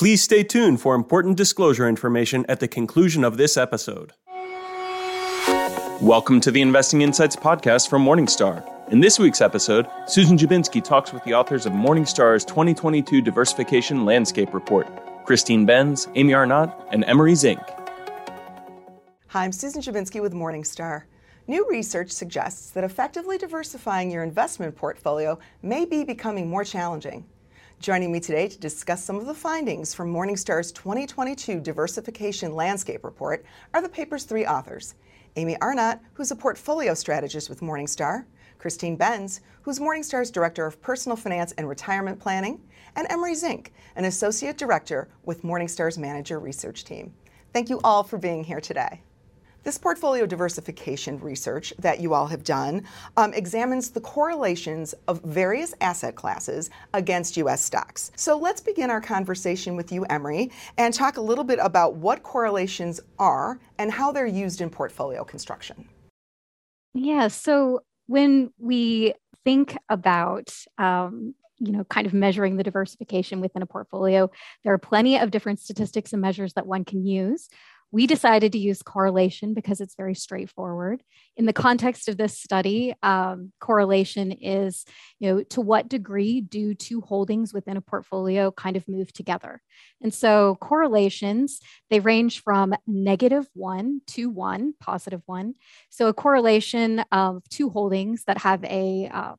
Please stay tuned for important disclosure information at the conclusion of this episode. Welcome to the Investing Insights podcast from Morningstar. In this week's episode, Susan Dziubinski talks with the authors of Morningstar's 2022 Diversification Landscape Report, Christine Benz, Amy Arnott, and Emory Zink. Hi, I'm Susan Dziubinski with Morningstar. New research suggests that effectively diversifying your investment portfolio may be becoming more challenging. Joining me today to discuss some of the findings from Morningstar's 2022 Diversification Landscape Report are the paper's three authors Amy Arnott, who's a portfolio strategist with Morningstar, Christine Benz, who's Morningstar's Director of Personal Finance and Retirement Planning, and Emory Zink, an Associate Director with Morningstar's Manager Research Team. Thank you all for being here today. This portfolio diversification research that you all have done um, examines the correlations of various asset classes against U.S. stocks. So let's begin our conversation with you, Emory, and talk a little bit about what correlations are and how they're used in portfolio construction. Yeah, so when we think about um, you know kind of measuring the diversification within a portfolio there are plenty of different statistics and measures that one can use we decided to use correlation because it's very straightforward. In the context of this study, um, correlation is, you know, to what degree do two holdings within a portfolio kind of move together? And so correlations, they range from negative one to one, positive one. So a correlation of two holdings that have a uh,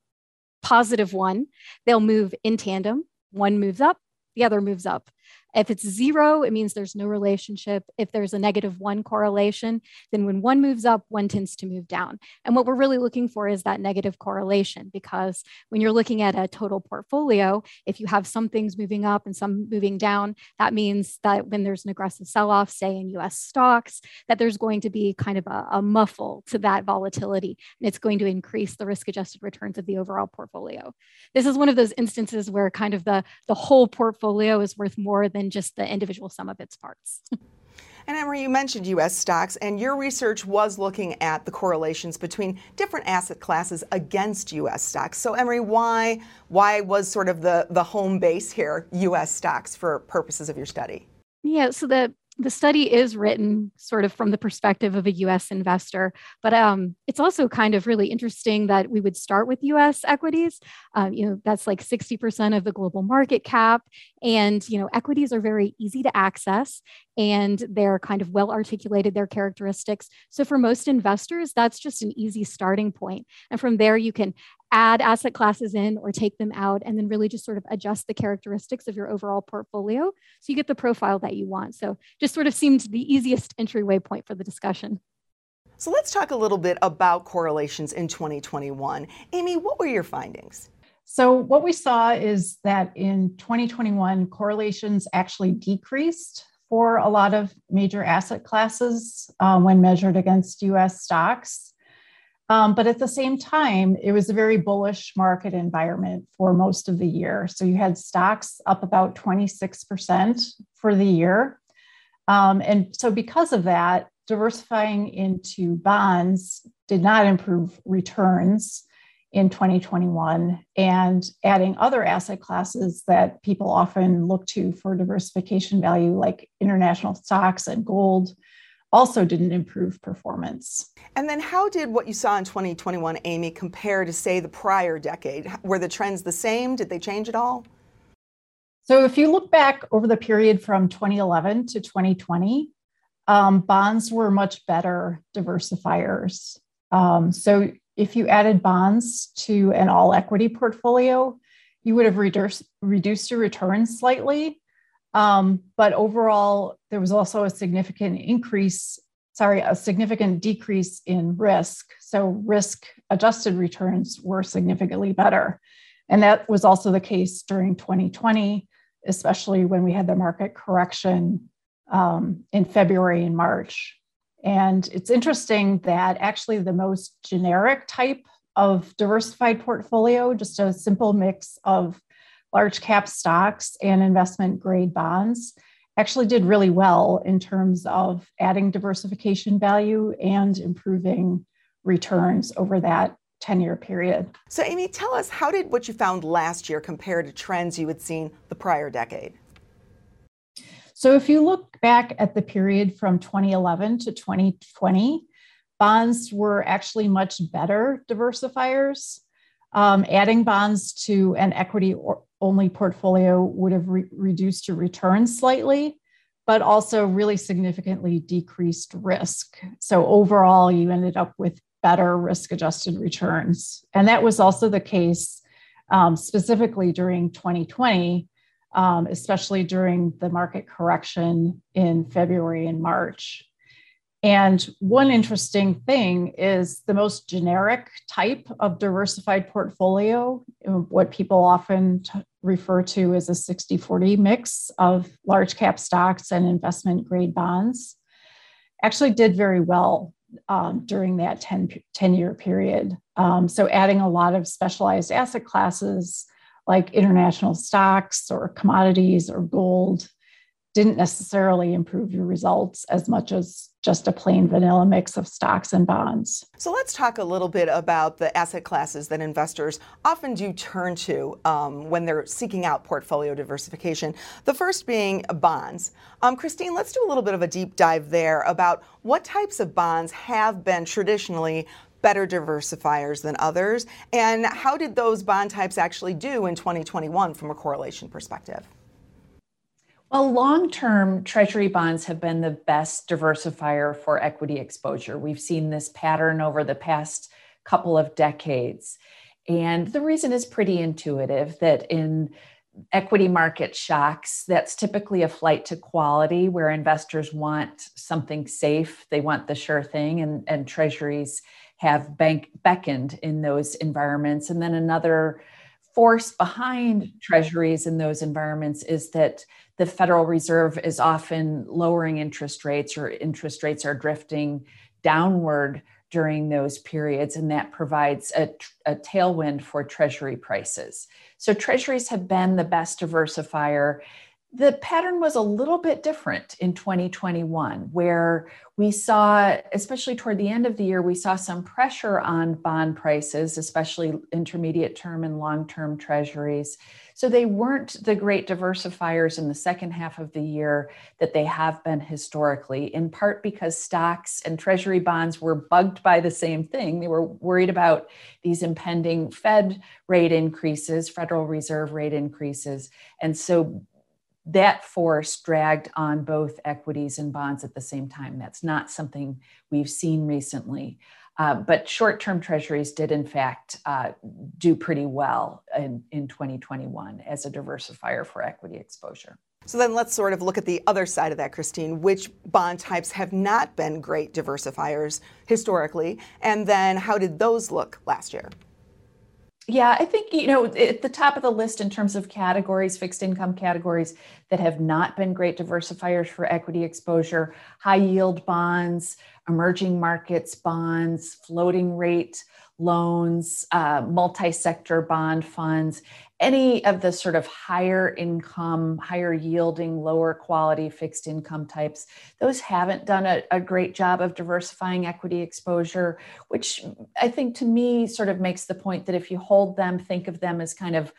positive one, they'll move in tandem. One moves up, the other moves up. If it's zero, it means there's no relationship. If there's a negative one correlation, then when one moves up, one tends to move down. And what we're really looking for is that negative correlation because when you're looking at a total portfolio, if you have some things moving up and some moving down, that means that when there's an aggressive sell off, say in US stocks, that there's going to be kind of a, a muffle to that volatility. And it's going to increase the risk adjusted returns of the overall portfolio. This is one of those instances where kind of the, the whole portfolio is worth more than than just the individual sum of its parts. And Emory, you mentioned U.S. stocks, and your research was looking at the correlations between different asset classes against U.S. stocks. So, Emory, why why was sort of the the home base here U.S. stocks for purposes of your study? Yeah, so the the study is written sort of from the perspective of a US investor, but um, it's also kind of really interesting that we would start with US equities. Um, you know, that's like 60% of the global market cap. And, you know, equities are very easy to access and they're kind of well articulated, their characteristics. So for most investors, that's just an easy starting point. And from there, you can add asset classes in or take them out and then really just sort of adjust the characteristics of your overall portfolio so you get the profile that you want. So just sort of seemed the easiest entryway point for the discussion. So let's talk a little bit about correlations in 2021. Amy, what were your findings? So, what we saw is that in 2021, correlations actually decreased for a lot of major asset classes uh, when measured against US stocks. Um, but at the same time, it was a very bullish market environment for most of the year. So you had stocks up about 26% for the year. Um, and so, because of that, diversifying into bonds did not improve returns in 2021 and adding other asset classes that people often look to for diversification value like international stocks and gold also didn't improve performance. And then, how did what you saw in 2021, Amy, compare to, say, the prior decade? Were the trends the same? Did they change at all? So, if you look back over the period from 2011 to 2020, um, bonds were much better diversifiers. Um, so, if you added bonds to an all equity portfolio, you would have reduced, reduced your returns slightly, um, but overall, there was also a significant increase, sorry, a significant decrease in risk. So risk adjusted returns were significantly better. And that was also the case during 2020, especially when we had the market correction um, in February and March. And it's interesting that actually the most generic type of diversified portfolio, just a simple mix of large cap stocks and investment grade bonds actually did really well in terms of adding diversification value and improving returns over that 10 year period. So, Amy, tell us how did what you found last year compare to trends you had seen the prior decade? So if you look back at the period from 2011 to 2020, bonds were actually much better diversifiers. Um, adding bonds to an equity only portfolio would have re- reduced your return slightly, but also really significantly decreased risk. So overall, you ended up with better risk adjusted returns. And that was also the case um, specifically during 2020, um, especially during the market correction in February and March. And one interesting thing is the most generic type of diversified portfolio, what people often t- refer to as a 60 40 mix of large cap stocks and investment grade bonds, actually did very well um, during that 10, 10 year period. Um, so, adding a lot of specialized asset classes like international stocks or commodities or gold didn't necessarily improve your results as much as just a plain vanilla mix of stocks and bonds. So let's talk a little bit about the asset classes that investors often do turn to um, when they're seeking out portfolio diversification. The first being bonds. Um, Christine, let's do a little bit of a deep dive there about what types of bonds have been traditionally better diversifiers than others, and how did those bond types actually do in 2021 from a correlation perspective? Well, long term Treasury bonds have been the best diversifier for equity exposure. We've seen this pattern over the past couple of decades. And the reason is pretty intuitive that in equity market shocks, that's typically a flight to quality where investors want something safe, they want the sure thing, and, and treasuries have bank beckoned in those environments. And then another force behind treasuries in those environments is that the Federal Reserve is often lowering interest rates or interest rates are drifting downward during those periods, and that provides a, a, tailwind for Treasury prices. So, Treasuries have been the best diversifier the pattern was a little bit different in 2021, where we saw, especially toward the end of the year, we saw some pressure on bond prices, especially intermediate term and long term treasuries. So they weren't the great diversifiers in the second half of the year that they have been historically, in part because stocks and treasury bonds were bugged by the same thing. They were worried about these impending Fed rate increases, Federal Reserve rate increases. And so that force dragged on both equities and bonds at the same time. That's not something we've seen recently. Uh, but short term treasuries did, in fact, uh, do pretty well in, in 2021 as a diversifier for equity exposure. So then let's sort of look at the other side of that, Christine. Which bond types have not been great diversifiers historically? And then how did those look last year? Yeah, I think, you know, at the top of the list in terms of categories, fixed income categories that have not been great diversifiers for equity exposure, high yield bonds, emerging markets bonds, floating rate loans, uh, multi sector bond funds, any of the sort of higher income, higher yielding, lower quality fixed income types, those haven't done a, a, great job of diversifying equity exposure, which I think to me sort of makes the point that if you hold them, think of them as kind of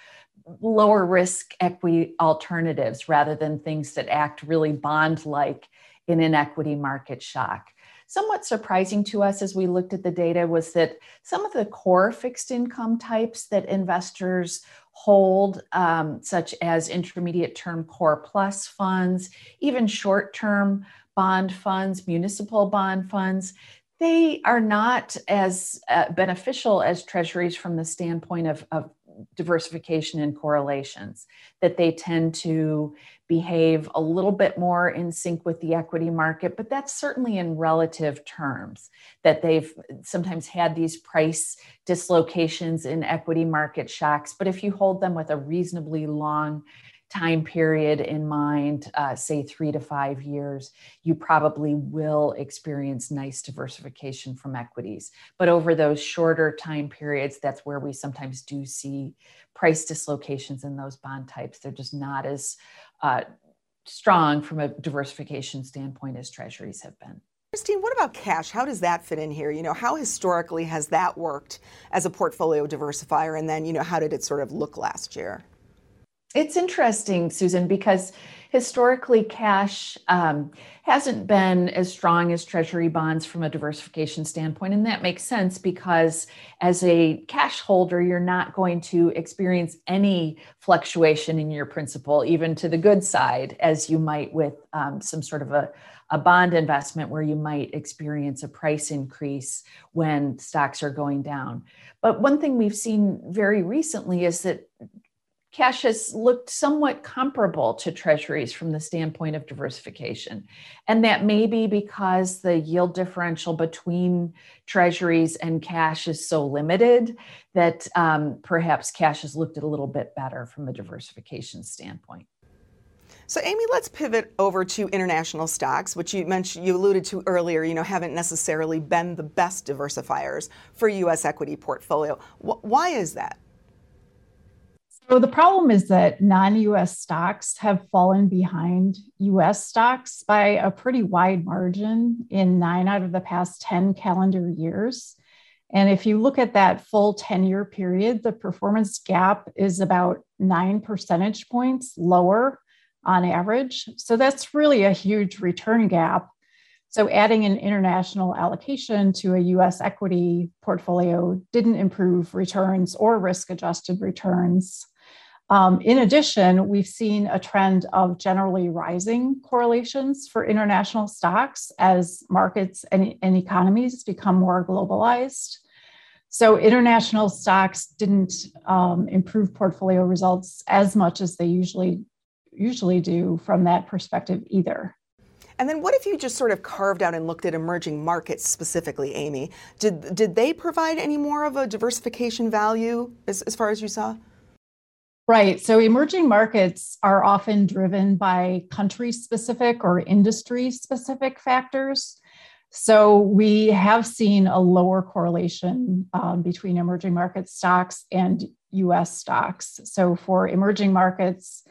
lower risk equity alternatives rather than things that act really bond like in an equity market shock. Somewhat surprising to us as we looked at the data was that some of the core fixed income types that investors hold, um, such as intermediate term core plus funds, even short term bond funds, municipal bond funds, they are not as uh, beneficial as treasuries from the standpoint of, of diversification and correlations, that they tend to behave a little bit more in sync with the equity market, but that's certainly in relative terms, that they've sometimes had these price dislocations in equity market shocks. But if you hold them with a reasonably long time period in mind, uh, say three to five years, you probably will experience nice diversification from equities. But over those shorter time periods, that's where we sometimes do see price dislocations in those bond types. They're just not as uh, strong from a diversification standpoint as treasuries have been. Christine, what about cash? How does that fit in here? You know, how historically has that worked as a portfolio diversifier? And then, you know, how did it sort of look last year? It's interesting, Susan, because historically, cash um, hasn't been as strong as treasury bonds from a diversification standpoint. And that makes sense because as a cash holder, you're not going to experience any fluctuation in your principal, even to the good side, as you might with um, some sort of a, a bond investment where you might experience a price increase when stocks are going down. But one thing we've seen very recently is that cash has looked somewhat comparable to treasuries from the standpoint of diversification. And that may be because the yield differential between treasuries and cash is so limited that um, perhaps cash has looked a little bit better from a diversification standpoint. So, Amy, let's pivot over to international stocks, which you mentioned, you alluded to earlier, you know, haven't necessarily been the best diversifiers for U.S. equity portfolio. why is that? So the problem is that non US stocks have fallen behind US stocks by a pretty wide margin in nine out of the past 10 calendar years. And if you look at that full 10 year period, the performance gap is about nine percentage points lower on average. So that's really a huge return gap so adding an international allocation to a US equity portfolio didn't improve returns or risk adjusted returns. Um, in addition, we've seen a trend of generally rising correlations for international stocks as markets and, and economies become more globalized. So international stocks didn't um, improve portfolio results as much as they usually usually do from that perspective either. And then what if you just sort of carved out and looked at emerging markets specifically, Amy? Did, did they provide any more of a diversification value as, as far as you saw? Right. So emerging markets are often driven by country specific or industry specific factors. So we have seen a lower correlation um, between emerging market stocks and US stocks. So for emerging markets,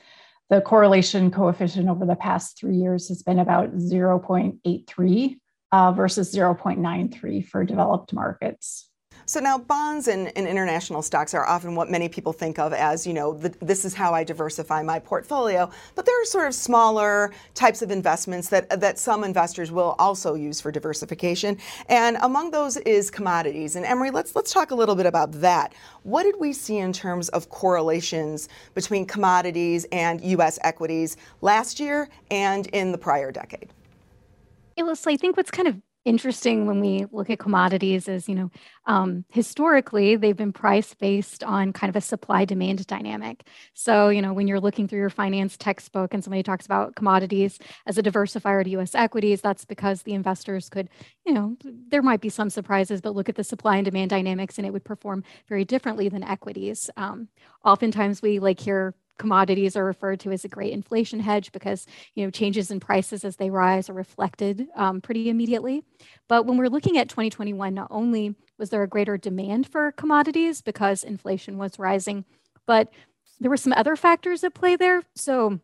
the correlation coefficient over the past three years has been about 0.83 uh, versus 0.93 for developed markets. So now bonds and, and, international stocks are often what many people think of as, you know, the, this is how I diversify my portfolio. But there are sort of smaller types of investments that, that some investors will also use for diversification. And among those is commodities. And Emory, let's, let's talk a little bit about that. What did we see in terms of correlations between commodities and U.S. equities last year and in the prior decade? Yeah, I think what's kind of interesting when we look at commodities is you know um, historically they've been priced based on kind of a supply demand dynamic. So you know when you're looking through your finance textbook and somebody talks about commodities as a diversifier to us equities that's because the investors could you know there might be some surprises but look at the supply and demand dynamics and it would perform very differently than equities. Um, oftentimes we like hear commodities are referred to as a great inflation hedge because you know changes in prices as they rise are reflected um, pretty immediately. But when we're looking at 2021, not only was there a greater demand for commodities because inflation was rising, but there were some other factors at play there. So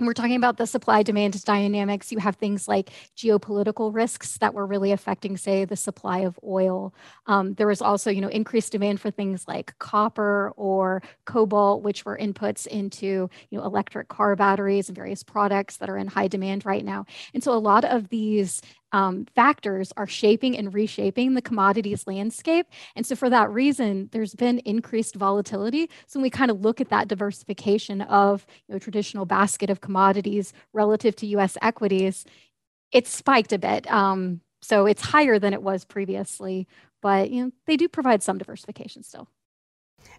we're talking about the supply demand dynamics, you have things like geopolitical risks that were really affecting, say, the supply of oil. Um, there was also, you know, increased demand for things like copper or cobalt, which were inputs into, you know, electric car batteries and various products that are in high demand right now. And so a lot of these um, factors are shaping and reshaping the commodities landscape. And so, for that reason, there's been increased volatility. So, when we kind of look at that diversification of you know, traditional basket of commodities relative to US equities, it's spiked a bit. Um, so, it's higher than it was previously, but you know, they do provide some diversification still.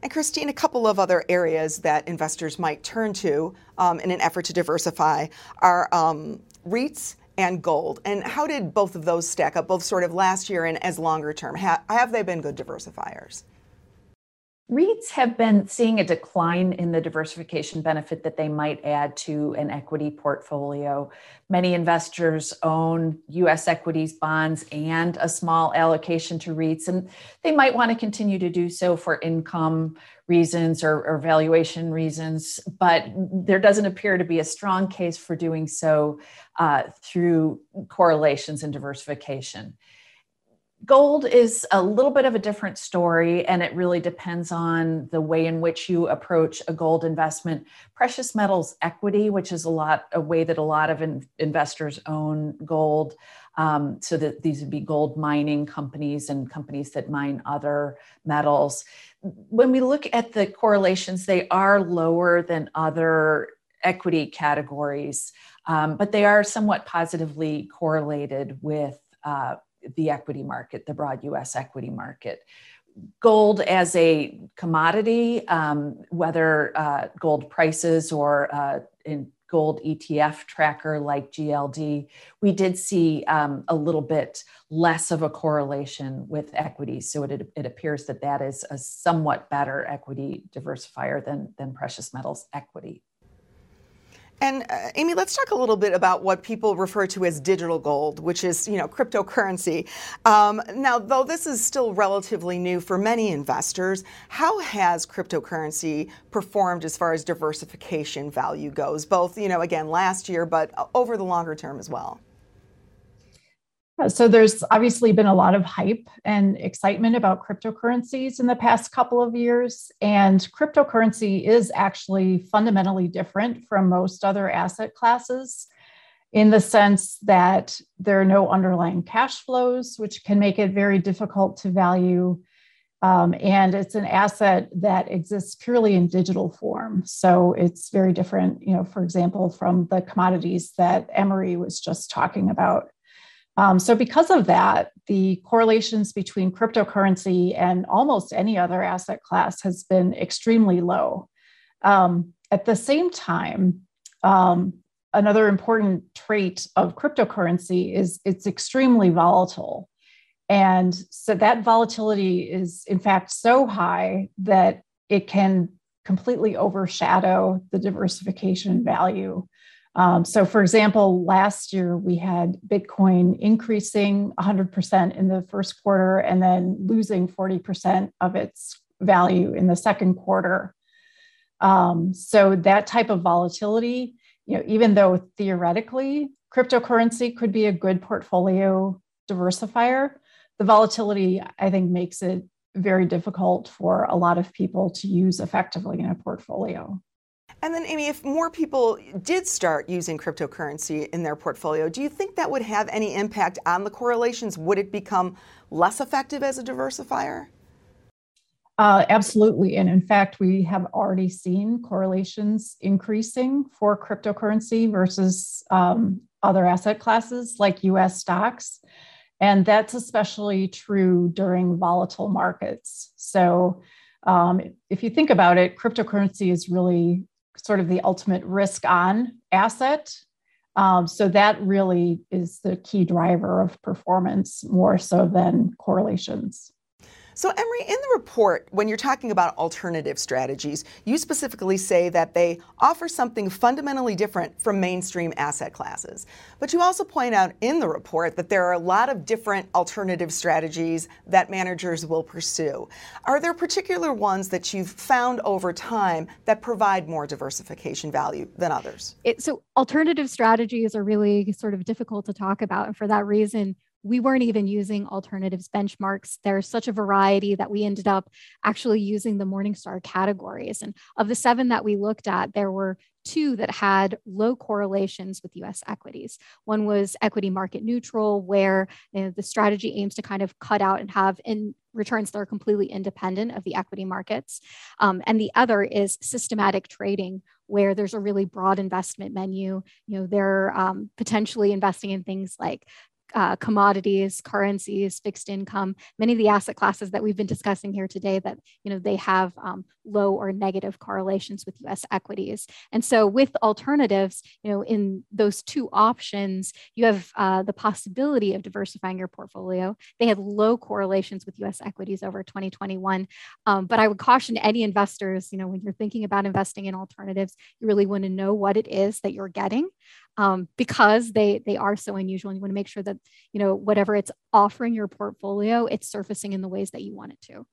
And Christine, a couple of other areas that investors might turn to um, in an effort to diversify are um, REITs and gold. And how did both of those stack up, both sort of last year and as longer term? Ha- have they been good diversifiers? REITs have been seeing a decline in the diversification benefit that they might add to an equity portfolio. Many investors own US equities, bonds, and a small allocation to REITs, and they might want to continue to do so for income reasons or, or valuation reasons, but there doesn't appear to be a strong case for doing so uh, through correlations and diversification Gold is a little bit of a different story, and it really depends on the way in which you approach a gold investment. Precious metals equity, which is a lot a way that a lot of in, investors own gold, um, so that these would be gold mining companies and companies that mine other metals. When we look at the correlations, they are lower than other equity categories, um, but they are somewhat positively correlated with. Uh, the equity market, the broad US equity market. Gold as a commodity, um, whether uh, gold prices or uh, in gold ETF tracker like GLD, we did see um, a little bit less of a correlation with equities. So it, it appears that that is a somewhat better equity diversifier than, than precious metals equity. And uh, Amy, let's talk a little bit about what people refer to as digital gold, which is you know cryptocurrency. Um, now, though this is still relatively new for many investors, how has cryptocurrency performed as far as diversification value goes? Both you know again last year, but over the longer term as well. So there's obviously been a lot of hype and excitement about cryptocurrencies in the past couple of years. And cryptocurrency is actually fundamentally different from most other asset classes in the sense that there are no underlying cash flows, which can make it very difficult to value. Um, and it's an asset that exists purely in digital form. So it's very different, you know, for example, from the commodities that Emory was just talking about. Um, so, because of that, the correlations between cryptocurrency and almost any other asset class has been extremely low. Um, at the same time, um, another important trait of cryptocurrency is it's extremely volatile. And so that volatility is, in fact, so high that it can completely overshadow the diversification value um, so, for example, last year we had Bitcoin increasing 100% in the first quarter and then losing 40% of its value in the second quarter. Um, so, that type of volatility, you know, even though theoretically cryptocurrency could be a good portfolio diversifier, the volatility, I think, makes it very difficult for a lot of people to use effectively in a portfolio. And then, Amy, if more people did start using cryptocurrency in their portfolio, do you think that would have any impact on the correlations? Would it become less effective as a diversifier? Uh, absolutely. And in fact, we have already seen correlations increasing for cryptocurrency versus um, other asset classes like US stocks. And that's especially true during volatile markets. So, um, if you think about it, cryptocurrency is really sort of the ultimate risk on asset. Um, so that really is the key driver of performance more so than correlations. So, Emory, in the report, when you're talking about alternative strategies, you specifically say that they offer something fundamentally different from mainstream asset classes. But you also point out in the report that there are a lot of different alternative strategies that managers will pursue. Are there particular ones that you've found over time that provide more diversification value than others? It, so, alternative strategies are really sort of difficult to talk about. And for that reason, we weren't even using alternatives benchmarks. There's such a variety that we ended up actually using the Morningstar categories. And of the seven that we looked at, there were two that had low correlations with US equities. One was equity market neutral, where you know, the strategy aims to kind of cut out and have in returns that are completely independent of the equity markets. Um, and the other is systematic trading, where there's a really broad investment menu. You know, they're um, potentially investing in things like uh, commodities, currencies, fixed income, many of the asset classes that we've been discussing here today that, you know, they have um, low or negative correlations with US equities. And so with alternatives, you know, in those two options, you have uh, the possibility of diversifying your portfolio. They had low correlations with US equities over 2021. Um, but I would caution any investors, you know, when you're thinking about investing in alternatives, you really want to know what it is that you're getting um, because they they are so unusual and you want to make sure that you know whatever it's offering your portfolio it's surfacing in the ways that you want it to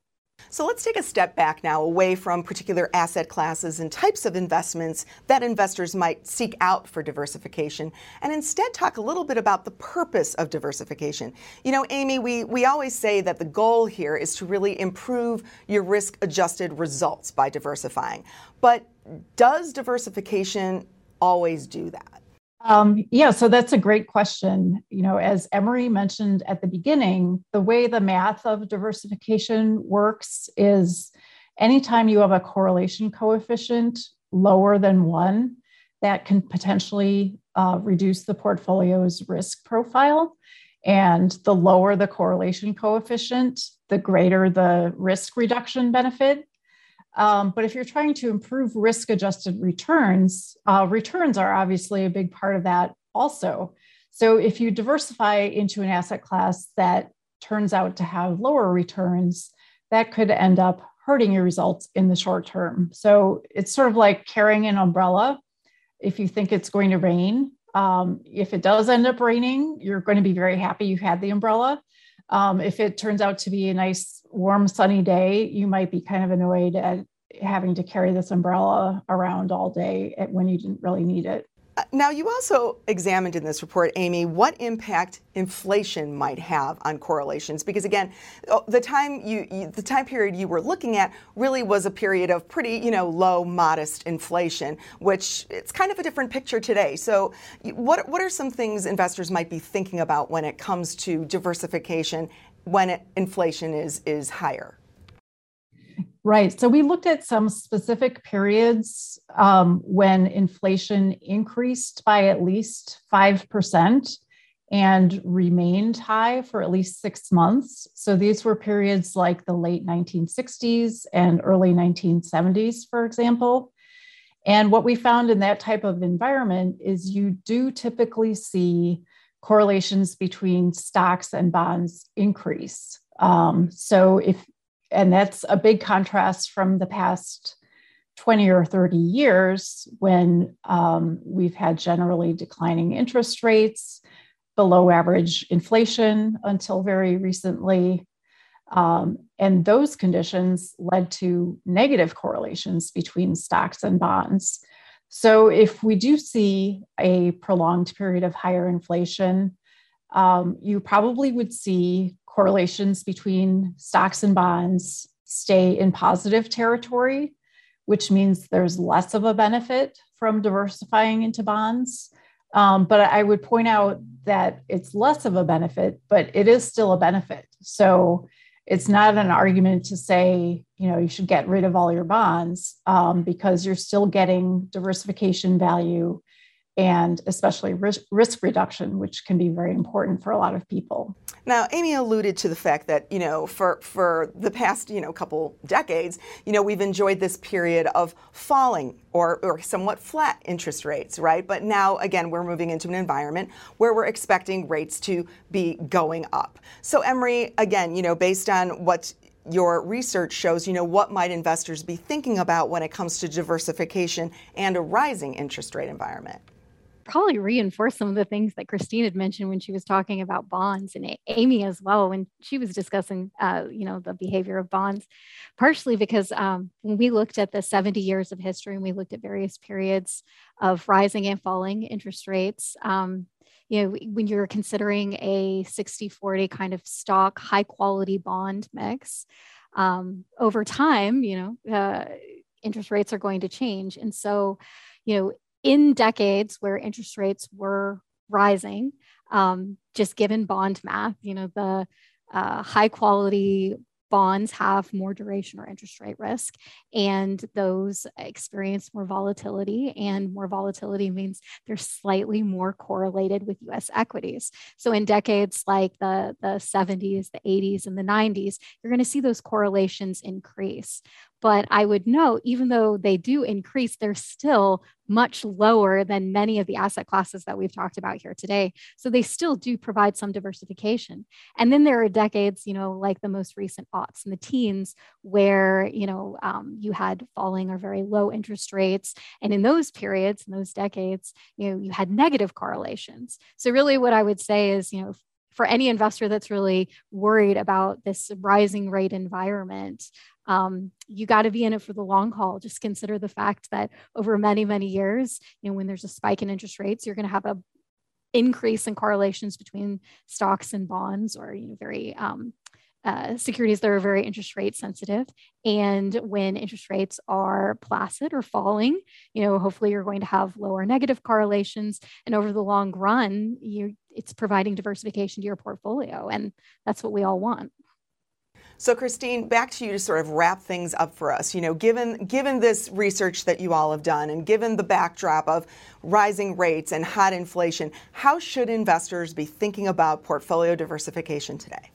So let's take a step back now away from particular asset classes and types of investments that investors might seek out for diversification and instead talk a little bit about the purpose of diversification. You know, Amy, we, we always say that the goal here is to really improve your risk adjusted results by diversifying. But does diversification always do that? Um, yeah, so that's a great question. You know, as Emory mentioned at the beginning, the way the math of diversification works is anytime you have a correlation coefficient lower than one, that can potentially uh, reduce the portfolio's risk profile. And the lower the correlation coefficient, the greater the risk reduction benefit. Um, but if you're trying to improve risk adjusted returns, uh, returns are obviously a big part of that also. So if you diversify into an asset class that turns out to have lower returns, that could end up hurting your results in the short term. So it's sort of like carrying an umbrella. If you think it's going to rain, um, if it does end up raining, you're going to be very happy you had the umbrella. Um, if it turns out to be a nice, warm, sunny day, you might be kind of annoyed at having to carry this umbrella around all day when you didn't really need it. Uh, now, you also examined in this report, Amy, what impact inflation might have on correlations. Because again, oh, the time you, you, the time period you were looking at really was a period of pretty, you know, low, modest inflation, which it's kind of a different picture today. So, what what are some things investors might be thinking about when it comes to diversification when it, inflation is is higher? Right. So we looked at some specific periods um, when inflation increased by at least 5% and remained high for at least six months. So these were periods like the late 1960s and early 1970s, for example. And what we found in that type of environment is you do typically see correlations between stocks and bonds increase. Um, so if and that's a big contrast from the past 20 or 30 years when um, we've had generally declining interest rates, below average inflation until very recently. Um, and those conditions led to negative correlations between stocks and bonds. So, if we do see a prolonged period of higher inflation, um, you probably would see correlations between stocks and bonds stay in positive territory, which means there's less of a benefit from diversifying into bonds. Um, but I would point out that it's less of a benefit, but it is still a benefit. So it's not an argument to say, you know, you should get rid of all your bonds um, because you're still getting diversification value and especially risk, reduction, which can be very important for a lot of people. Now, Amy alluded to the fact that, you know, for, for the past, you know, couple decades, you know, we've enjoyed this period of falling or, or somewhat flat interest rates, right? But now, again, we're moving into an environment where we're expecting rates to be going up. So, Emory, again, you know, based on what your research shows, you know, what might investors be thinking about when it comes to diversification and a rising interest rate environment? Probably reinforce some of the things that Christine had mentioned when she was talking about bonds and Amy as well when she was discussing, uh, you know, the behavior of bonds. Partially because um, when we looked at the 70 years of history and we looked at various periods of rising and falling interest rates, um, you know, when you're considering a 60-40 kind of stock, high quality bond mix, um, over time, you know, uh, interest rates are going to change. And so, you know, in decades where interest rates were rising, um, just given bond math, you know, the uh, high quality bonds have more duration or interest rate risk, and those experience more volatility. And more volatility means they're slightly more correlated with US equities. So, in decades like the, the 70s, the 80s, and the 90s, you're going to see those correlations increase. But I would note, even though they do increase, they're still much lower than many of the asset classes that we've talked about here today. So they still do provide some diversification. And then there are decades, you know, like the most recent aughts and the teens, where, you know, um, you had falling or very low interest rates. And in those periods, in those decades, you know, you had negative correlations. So really what I would say is, you know, for any investor that's really worried about this rising rate environment, um, you got to be in it for the long haul. Just consider the fact that over many, many years, you know, when there's a spike in interest rates, you're going to have a increase in correlations between stocks and bonds, or you know, very um, uh, securities that are very interest rate sensitive. And when interest rates are placid or falling, you know, hopefully you're going to have lower negative correlations. And over the long run, you it's providing diversification to your portfolio. And that's what we all want. So, Christine, back to you to sort of wrap things up for us. You know, given given this research that you all have done, and given the backdrop of rising rates and hot inflation, how should investors be thinking about portfolio diversification today?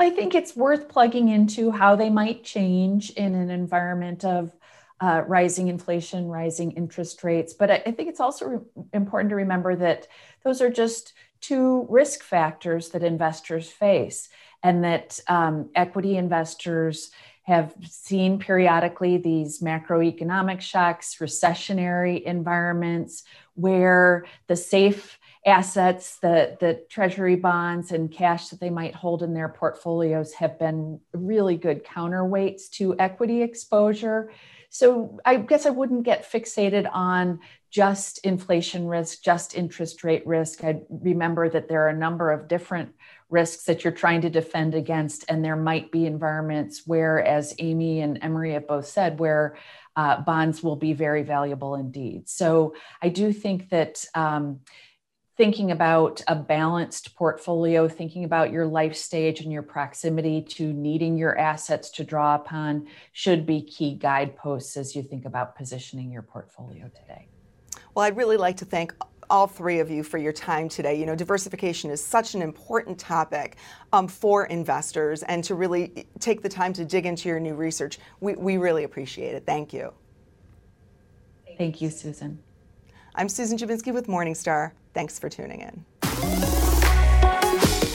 I think it's worth plugging into how they might change in an environment of uh, rising inflation, rising interest rates. But I, I think it's also re- important to remember that those are just two risk factors that investors face and that um, equity investors have seen periodically these macroeconomic shocks, recessionary environments where the safe assets, the, the treasury bonds and cash that they might hold in their portfolios have been really good counterweights to equity exposure. So I guess I wouldn't get fixated on just inflation risk, just interest rate risk. I remember that there are a number of different risks that you're trying to defend against. And there might be environments where, as Amy and Emory have both said, where uh, bonds will be very valuable indeed. So I do think that. Um, thinking about a balanced portfolio, thinking about your life stage and your proximity to needing your assets to draw upon should be key guideposts as you think about positioning your portfolio today. Well, I'd really like to thank all three of you for your time today. You know, diversification is such an important topic um, for investors, and to really take the time to dig into your new research, we, we really appreciate it. Thank you. Thank you, Susan. I'm Susan Dziubinski with Morningstar. Thanks for tuning in.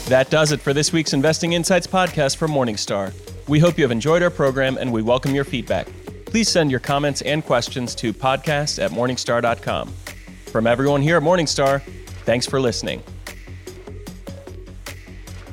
That does it for this week's Investing Insights podcast from Morningstar. We hope you have enjoyed our program and we welcome your feedback. Please send your comments and questions to podcast at morningstar.com. From everyone here at Morningstar, thanks for listening.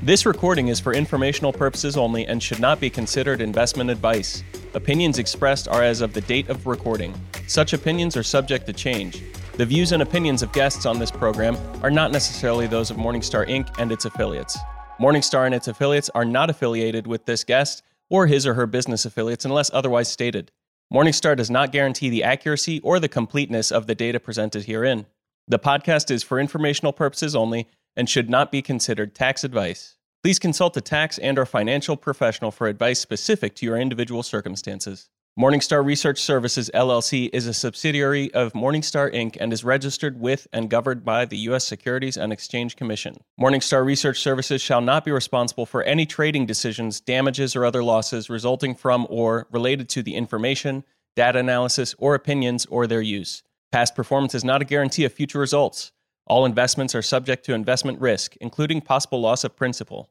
This recording is for informational purposes only and should not be considered investment advice. Opinions expressed are as of the date of recording. Such opinions are subject to change. The views and opinions of guests on this program are not necessarily those of Morningstar Inc. and its affiliates. Morningstar and its affiliates are not affiliated with this guest or his or her business affiliates unless otherwise stated. Morningstar does not guarantee the accuracy or the completeness of the data presented herein. The podcast is for informational purposes only and should not be considered tax advice. Please consult a tax and or financial professional for advice specific to your individual circumstances. Morningstar Research Services LLC is a subsidiary of Morningstar Inc. and is registered with and governed by the U.S. Securities and Exchange Commission. Morningstar Research Services shall not be responsible for any trading decisions, damages, or other losses resulting from or related to the information, data analysis, or opinions or their use. Past performance is not a guarantee of future results. All investments are subject to investment risk, including possible loss of principal.